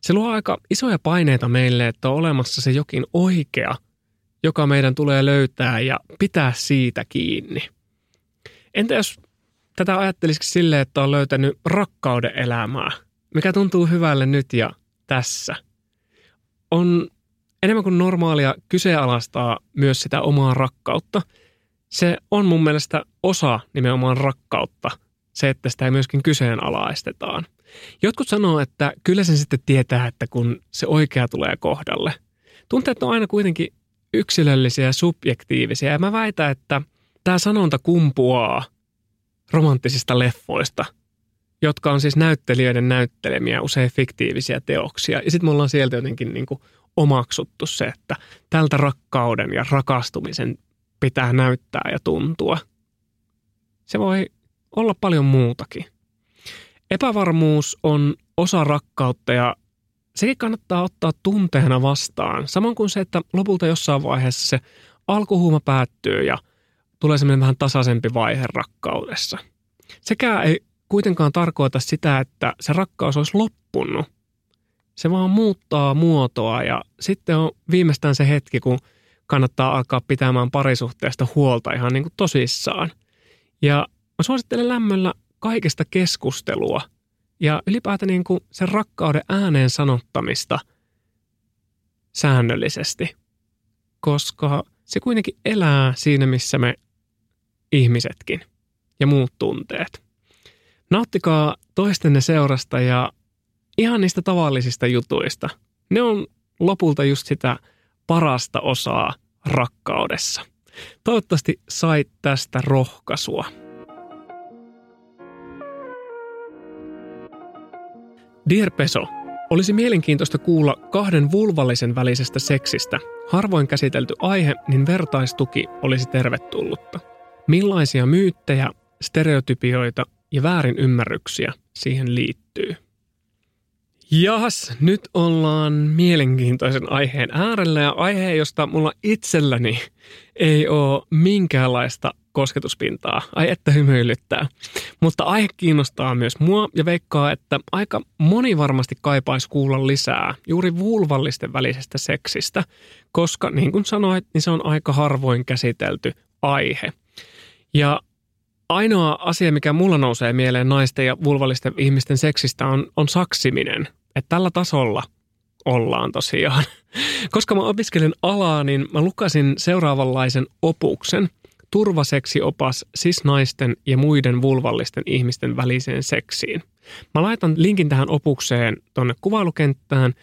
Se luo aika isoja paineita meille, että on olemassa se jokin oikea, joka meidän tulee löytää ja pitää siitä kiinni. Entä jos tätä ajattelisikin sille, että on löytänyt rakkauden elämää, mikä tuntuu hyvälle nyt ja tässä. On enemmän kuin normaalia kyseenalaistaa myös sitä omaa rakkautta. Se on mun mielestä osa nimenomaan rakkautta, se, että sitä ei myöskin kyseenalaistetaan. Jotkut sanoo, että kyllä sen sitten tietää, että kun se oikea tulee kohdalle. Tunteet on aina kuitenkin yksilöllisiä ja subjektiivisia ja mä väitän, että tämä sanonta kumpuaa romanttisista leffoista, jotka on siis näyttelijöiden näyttelemiä, usein fiktiivisiä teoksia. Ja sitten me ollaan sieltä jotenkin niin kuin omaksuttu se, että tältä rakkauden ja rakastumisen pitää näyttää ja tuntua. Se voi olla paljon muutakin. Epävarmuus on osa rakkautta ja sekin kannattaa ottaa tunteena vastaan. Samoin kuin se, että lopulta jossain vaiheessa se alkuhuuma päättyy ja – tulee semmoinen vähän tasaisempi vaihe rakkaudessa. Sekä ei kuitenkaan tarkoita sitä, että se rakkaus olisi loppunut. Se vaan muuttaa muotoa ja sitten on viimeistään se hetki, kun kannattaa alkaa pitämään parisuhteesta huolta ihan niin kuin tosissaan. Ja mä suosittelen lämmöllä kaikesta keskustelua ja ylipäätään niin kuin sen rakkauden ääneen sanottamista säännöllisesti, koska se kuitenkin elää siinä, missä me ihmisetkin ja muut tunteet. Nauttikaa toistenne seurasta ja ihan niistä tavallisista jutuista. Ne on lopulta just sitä parasta osaa rakkaudessa. Toivottavasti sait tästä rohkaisua. Dear Peso, olisi mielenkiintoista kuulla kahden vulvallisen välisestä seksistä. Harvoin käsitelty aihe, niin vertaistuki olisi tervetullutta. Millaisia myyttejä, stereotypioita ja väärinymmärryksiä siihen liittyy? Jahas, nyt ollaan mielenkiintoisen aiheen äärellä ja aihe, josta mulla itselläni ei ole minkäänlaista kosketuspintaa. Ai että hymyilyttää. Mutta aihe kiinnostaa myös mua ja veikkaa, että aika moni varmasti kaipaisi kuulla lisää juuri vulvallisten välisestä seksistä, koska niin kuin sanoit, niin se on aika harvoin käsitelty aihe. Ja ainoa asia, mikä mulla nousee mieleen naisten ja vulvallisten ihmisten seksistä on, on saksiminen. Että tällä tasolla ollaan tosiaan. Koska mä opiskelen alaa, niin mä lukasin seuraavanlaisen opuksen. Turvaseksiopas siis naisten ja muiden vulvallisten ihmisten väliseen seksiin. Mä laitan linkin tähän opukseen tonne kuvailukenttään,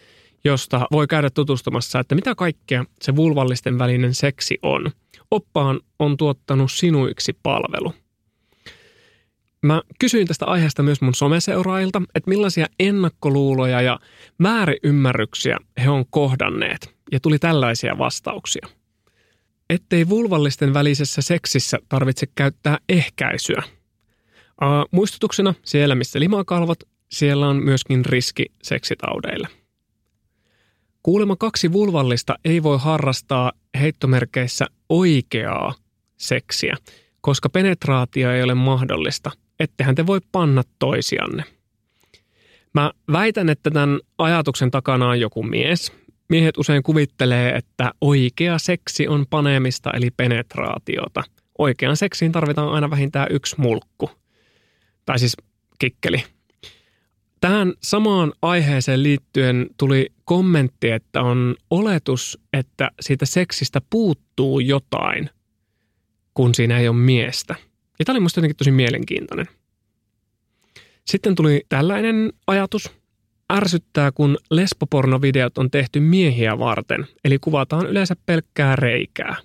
josta voi käydä tutustumassa, että mitä kaikkea se vulvallisten välinen seksi on – oppaan on tuottanut sinuiksi palvelu. Mä kysyin tästä aiheesta myös mun someseuraajilta, että millaisia ennakkoluuloja ja väärinymmärryksiä he on kohdanneet. Ja tuli tällaisia vastauksia. Ettei vulvallisten välisessä seksissä tarvitse käyttää ehkäisyä. Uh, muistutuksena, siellä missä limakalvot, siellä on myöskin riski seksitaudeille. Kuulemma kaksi vulvallista ei voi harrastaa heittomerkeissä oikeaa seksiä, koska penetraatio ei ole mahdollista. Ettehän te voi panna toisianne. Mä väitän, että tämän ajatuksen takana on joku mies. Miehet usein kuvittelee, että oikea seksi on paneemista eli penetraatiota. Oikean seksiin tarvitaan aina vähintään yksi mulkku. Tai siis kikkeli. Tähän samaan aiheeseen liittyen tuli kommentti, että on oletus, että siitä seksistä puuttuu jotain, kun siinä ei ole miestä. Ja tämä oli musta jotenkin tosi mielenkiintoinen. Sitten tuli tällainen ajatus. Ärsyttää, kun lesbopornovideot on tehty miehiä varten, eli kuvataan yleensä pelkkää reikää.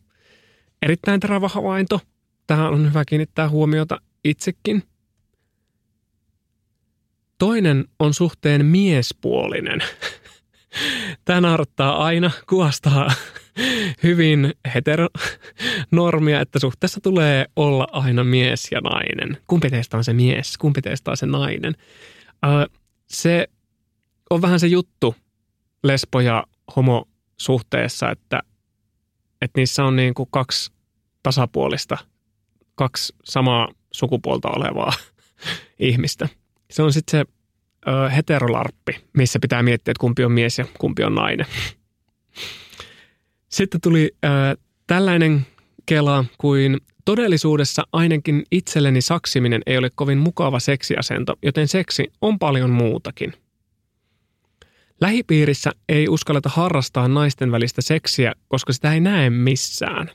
Erittäin terävä havainto. Tähän on hyvä kiinnittää huomiota itsekin. Toinen on suhteen miespuolinen. Tämä naurattaa aina, kuvastaa hyvin heteronormia, että suhteessa tulee olla aina mies ja nainen. Kumpi teistä on se mies, kumpi teistä on se nainen. Se on vähän se juttu lesbo- ja homosuhteessa, että, että niissä on niin kuin kaksi tasapuolista, kaksi samaa sukupuolta olevaa ihmistä. Se on sitten se ö, heterolarppi, missä pitää miettiä, että kumpi on mies ja kumpi on nainen. Sitten tuli ö, tällainen kela kuin todellisuudessa ainakin itselleni saksiminen ei ole kovin mukava seksiasento, joten seksi on paljon muutakin. Lähipiirissä ei uskalleta harrastaa naisten välistä seksiä, koska sitä ei näe missään.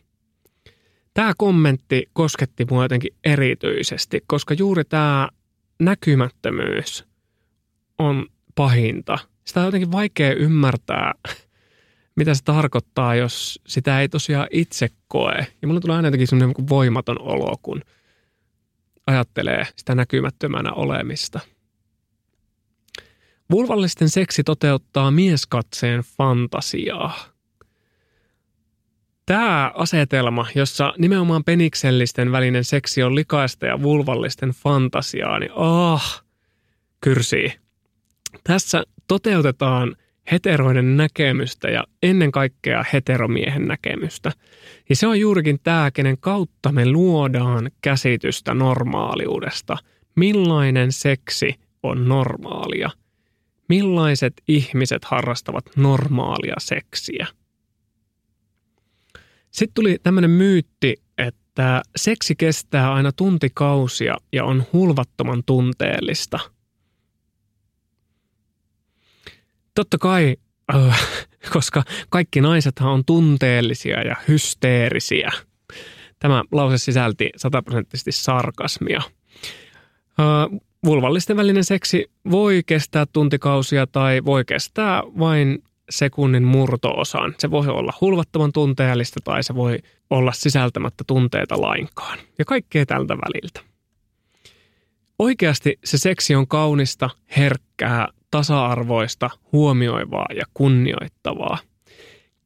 Tämä kommentti kosketti mua jotenkin erityisesti, koska juuri tämä näkymättömyys on pahinta. Sitä on jotenkin vaikea ymmärtää, mitä se tarkoittaa, jos sitä ei tosiaan itse koe. Ja mulla tulee aina jotenkin semmoinen voimaton olo, kun ajattelee sitä näkymättömänä olemista. Vulvallisten seksi toteuttaa mieskatseen fantasiaa. Tämä asetelma, jossa nimenomaan peniksellisten välinen seksi on likaista ja vulvallisten fantasiaa, niin ah, kyrsii. Tässä toteutetaan heteroiden näkemystä ja ennen kaikkea heteromiehen näkemystä. Ja se on juurikin tämä, kenen kautta me luodaan käsitystä normaaliudesta. Millainen seksi on normaalia? Millaiset ihmiset harrastavat normaalia seksiä? Sitten tuli tämmöinen myytti, että seksi kestää aina tuntikausia ja on hulvattoman tunteellista – Totta kai, äh, koska kaikki naisethan on tunteellisia ja hysteerisiä. Tämä lause sisälti sataprosenttisesti sarkasmia. Äh, vulvallisten välinen seksi voi kestää tuntikausia tai voi kestää vain sekunnin murtoosan. Se voi olla hulvattoman tunteellista tai se voi olla sisältämättä tunteita lainkaan. Ja kaikkea tältä väliltä. Oikeasti se seksi on kaunista, herkkää, tasa-arvoista, huomioivaa ja kunnioittavaa.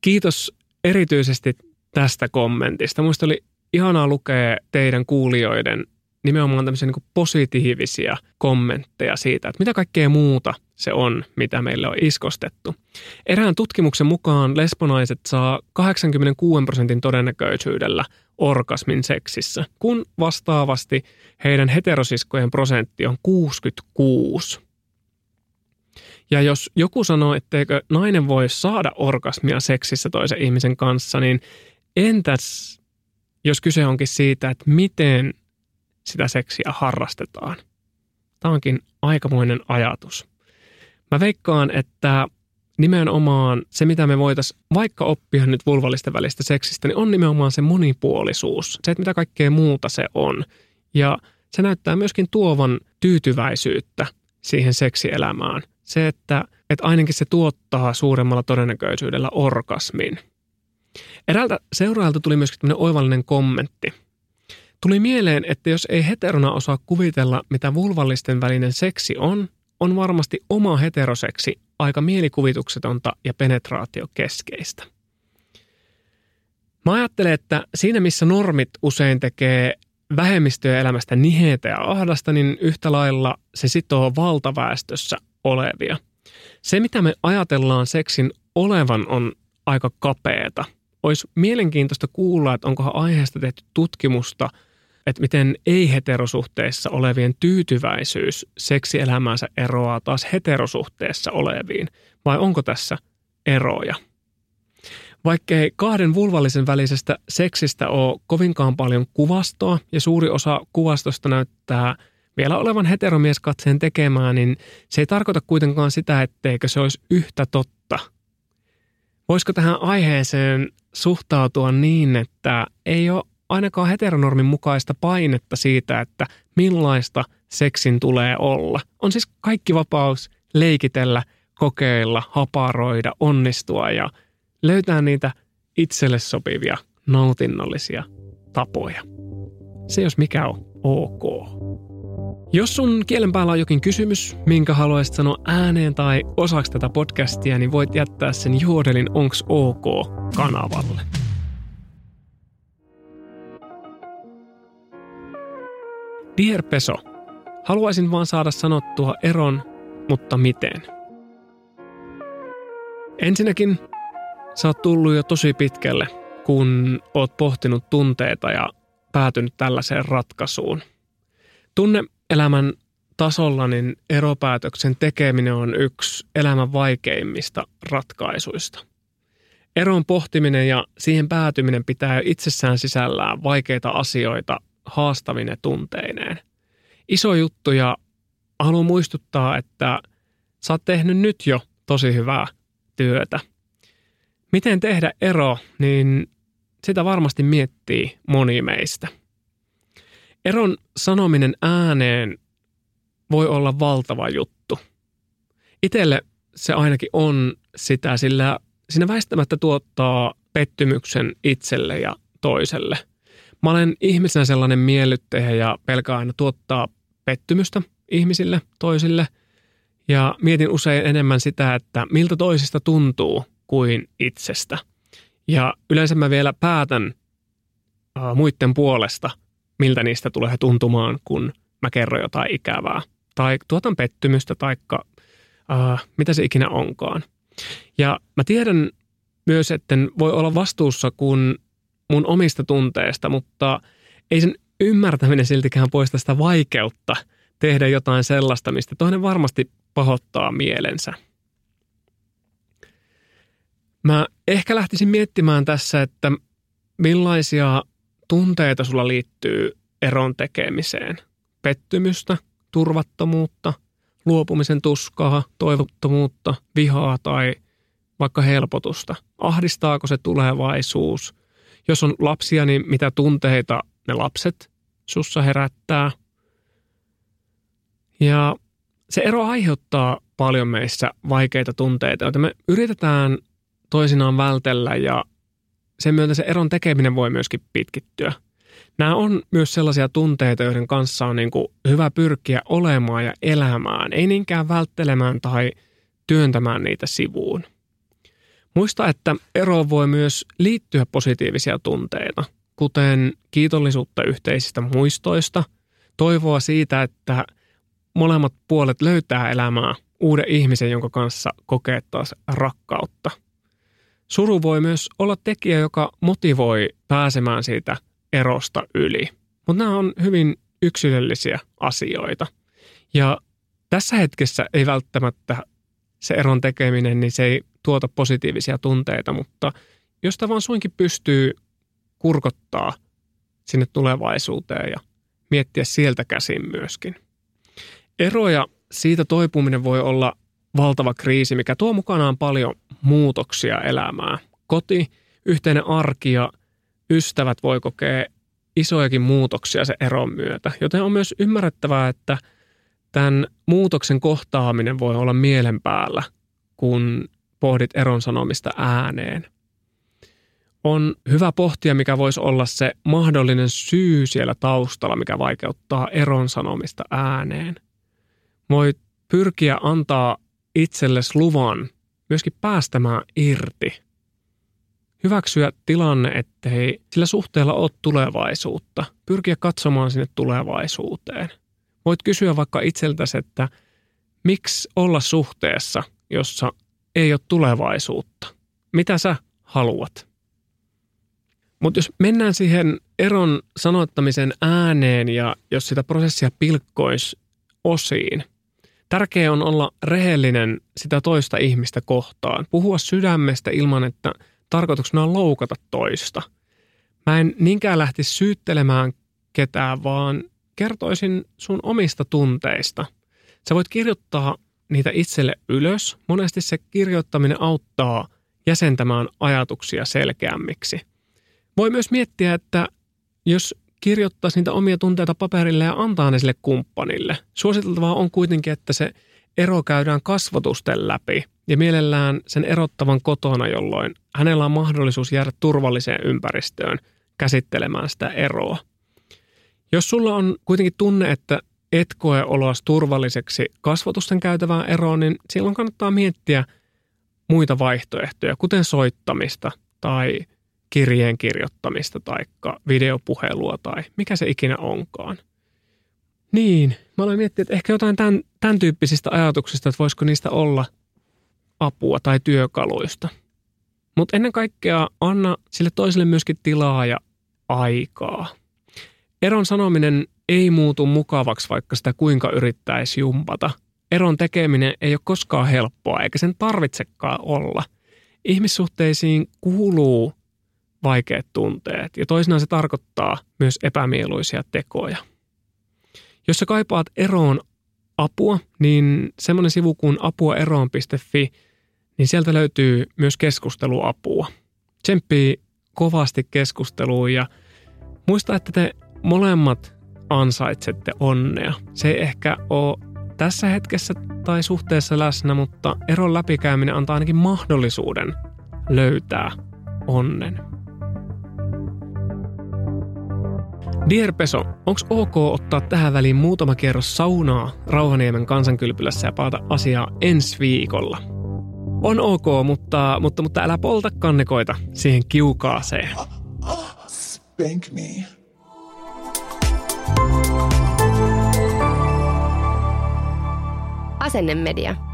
Kiitos erityisesti tästä kommentista. Minusta oli ihanaa lukea teidän kuulijoiden nimenomaan tämmöisiä niin positiivisia kommentteja siitä, että mitä kaikkea muuta se on, mitä meille on iskostettu. Erään tutkimuksen mukaan lesbonaiset saa 86 prosentin todennäköisyydellä orgasmin seksissä, kun vastaavasti heidän heterosiskojen prosentti on 66. Ja jos joku sanoo, etteikö nainen voi saada orgasmia seksissä toisen ihmisen kanssa, niin entäs jos kyse onkin siitä, että miten sitä seksiä harrastetaan? Tämä onkin aikamoinen ajatus. Mä veikkaan, että nimenomaan se, mitä me voitaisiin vaikka oppia nyt vulvallisten välistä seksistä, niin on nimenomaan se monipuolisuus. Se, että mitä kaikkea muuta se on. Ja se näyttää myöskin tuovan tyytyväisyyttä siihen seksielämään – se, että, että ainakin se tuottaa suuremmalla todennäköisyydellä orgasmin. Eräältä seuraajalta tuli myöskin tämmöinen oivallinen kommentti. Tuli mieleen, että jos ei heterona osaa kuvitella, mitä vulvallisten välinen seksi on, on varmasti oma heteroseksi aika mielikuvituksetonta ja penetraatiokeskeistä. Mä ajattelen, että siinä missä normit usein tekee vähemmistöjen elämästä niheitä ja ahdasta, niin yhtä lailla se sitoo valtaväestössä olevia. Se, mitä me ajatellaan seksin olevan on aika kapeeta. Olisi mielenkiintoista kuulla, että onkohan aiheesta tehty tutkimusta, että miten ei-heterosuhteissa olevien tyytyväisyys seksielämäänsä eroaa taas heterosuhteessa oleviin, vai onko tässä eroja? Vaikkei kahden vulvallisen välisestä seksistä ole kovinkaan paljon kuvastoa ja suuri osa kuvastosta näyttää vielä olevan heteromieskatseen tekemää, niin se ei tarkoita kuitenkaan sitä, etteikö se olisi yhtä totta. Voisiko tähän aiheeseen suhtautua niin, että ei ole ainakaan heteronormin mukaista painetta siitä, että millaista seksin tulee olla. On siis kaikki vapaus leikitellä, kokeilla, haparoida, onnistua ja – löytää niitä itselle sopivia, nautinnollisia tapoja. Se jos mikä on ok. Jos sun kielen päällä on jokin kysymys, minkä haluaisit sanoa ääneen tai osaksi tätä podcastia, niin voit jättää sen Joodelin Onks OK kanavalle. Dear Peso, haluaisin vaan saada sanottua eron, mutta miten? Ensinnäkin Sä oot tullut jo tosi pitkälle, kun oot pohtinut tunteita ja päätynyt tällaiseen ratkaisuun. Tunneelämän tasolla niin eropäätöksen tekeminen on yksi elämän vaikeimmista ratkaisuista. Eron pohtiminen ja siihen päätyminen pitää itsessään sisällään vaikeita asioita haastavine tunteineen. Iso juttu ja haluan muistuttaa, että sä oot tehnyt nyt jo tosi hyvää työtä – Miten tehdä ero, niin sitä varmasti miettii moni meistä. Eron sanominen ääneen voi olla valtava juttu. Itelle se ainakin on sitä, sillä siinä väistämättä tuottaa pettymyksen itselle ja toiselle. Mä olen ihmisenä sellainen miellyttäjä ja pelkää aina tuottaa pettymystä ihmisille, toisille. Ja mietin usein enemmän sitä, että miltä toisista tuntuu, kuin itsestä. Ja yleensä mä vielä päätän uh, muiden puolesta, miltä niistä tulee tuntumaan, kun mä kerron jotain ikävää. Tai tuotan pettymystä, tai uh, mitä se ikinä onkaan. Ja mä tiedän myös, että voi olla vastuussa kun mun omista tunteista, mutta ei sen ymmärtäminen siltikään poista sitä vaikeutta tehdä jotain sellaista, mistä toinen varmasti pahoittaa mielensä. Mä ehkä lähtisin miettimään tässä, että millaisia tunteita sulla liittyy eron tekemiseen. Pettymystä, turvattomuutta, luopumisen tuskaa, toivottomuutta, vihaa tai vaikka helpotusta. Ahdistaako se tulevaisuus? Jos on lapsia, niin mitä tunteita ne lapset sussa herättää? Ja se ero aiheuttaa paljon meissä vaikeita tunteita, joita me yritetään toisinaan vältellä ja sen myötä se eron tekeminen voi myöskin pitkittyä. Nämä on myös sellaisia tunteita, joiden kanssa on niin kuin hyvä pyrkiä olemaan ja elämään, ei niinkään välttelemään tai työntämään niitä sivuun. Muista, että eroon voi myös liittyä positiivisia tunteita, kuten kiitollisuutta yhteisistä muistoista, toivoa siitä, että molemmat puolet löytää elämää uuden ihmisen, jonka kanssa kokee taas rakkautta – Suru voi myös olla tekijä, joka motivoi pääsemään siitä erosta yli. Mutta nämä on hyvin yksilöllisiä asioita. Ja tässä hetkessä ei välttämättä se eron tekeminen, niin se ei tuota positiivisia tunteita, mutta josta vaan suinkin pystyy kurkottaa sinne tulevaisuuteen ja miettiä sieltä käsin myöskin. Eroja siitä toipuminen voi olla valtava kriisi, mikä tuo mukanaan paljon muutoksia elämään. Koti, yhteinen arki ja ystävät voi kokea isojakin muutoksia se eron myötä, joten on myös ymmärrettävää, että tämän muutoksen kohtaaminen voi olla mielen päällä, kun pohdit eron sanomista ääneen. On hyvä pohtia, mikä voisi olla se mahdollinen syy siellä taustalla, mikä vaikeuttaa eron sanomista ääneen. Voit pyrkiä antaa itsellesi luvan myöskin päästämään irti. Hyväksyä tilanne, ettei sillä suhteella ole tulevaisuutta. Pyrkiä katsomaan sinne tulevaisuuteen. Voit kysyä vaikka itseltäsi, että miksi olla suhteessa, jossa ei ole tulevaisuutta. Mitä sä haluat? Mutta jos mennään siihen eron sanoittamisen ääneen ja jos sitä prosessia pilkkoisi osiin, tärkeää on olla rehellinen sitä toista ihmistä kohtaan. Puhua sydämestä ilman, että tarkoituksena on loukata toista. Mä en niinkään lähtisi syyttelemään ketään, vaan kertoisin sun omista tunteista. Sä voit kirjoittaa niitä itselle ylös. Monesti se kirjoittaminen auttaa jäsentämään ajatuksia selkeämmiksi. Voi myös miettiä, että jos kirjoittaisi niitä omia tunteita paperille ja antaa ne sille kumppanille. Suositeltavaa on kuitenkin, että se ero käydään kasvotusten läpi ja mielellään sen erottavan kotona, jolloin hänellä on mahdollisuus jäädä turvalliseen ympäristöön käsittelemään sitä eroa. Jos sulla on kuitenkin tunne, että et koe oloas turvalliseksi kasvotusten käytävään eroon, niin silloin kannattaa miettiä muita vaihtoehtoja, kuten soittamista tai kirjeen kirjoittamista tai videopuhelua tai mikä se ikinä onkaan. Niin, mä aloin miettiä, että ehkä jotain tämän, tämän tyyppisistä ajatuksista, että voisiko niistä olla apua tai työkaluista. Mutta ennen kaikkea anna sille toiselle myöskin tilaa ja aikaa. Eron sanominen ei muutu mukavaksi, vaikka sitä kuinka yrittäisi jumpata. Eron tekeminen ei ole koskaan helppoa, eikä sen tarvitsekaan olla. Ihmissuhteisiin kuuluu vaikeat tunteet ja toisinaan se tarkoittaa myös epämieluisia tekoja. Jos sä kaipaat eroon apua, niin semmoinen sivu kuin apuaeroon.fi, niin sieltä löytyy myös keskusteluapua. Tsemppii kovasti keskusteluun ja muista, että te molemmat ansaitsette onnea. Se ei ehkä ole tässä hetkessä tai suhteessa läsnä, mutta eron läpikäyminen antaa ainakin mahdollisuuden löytää onnen. Dear Peso, onko ok ottaa tähän väliin muutama kerros saunaa Rauhaniemen kansankylpylässä ja palata asiaa ensi viikolla? On ok, mutta, mutta, mutta älä polta kannekoita siihen kiukaaseen. Spank me. Asennemedia.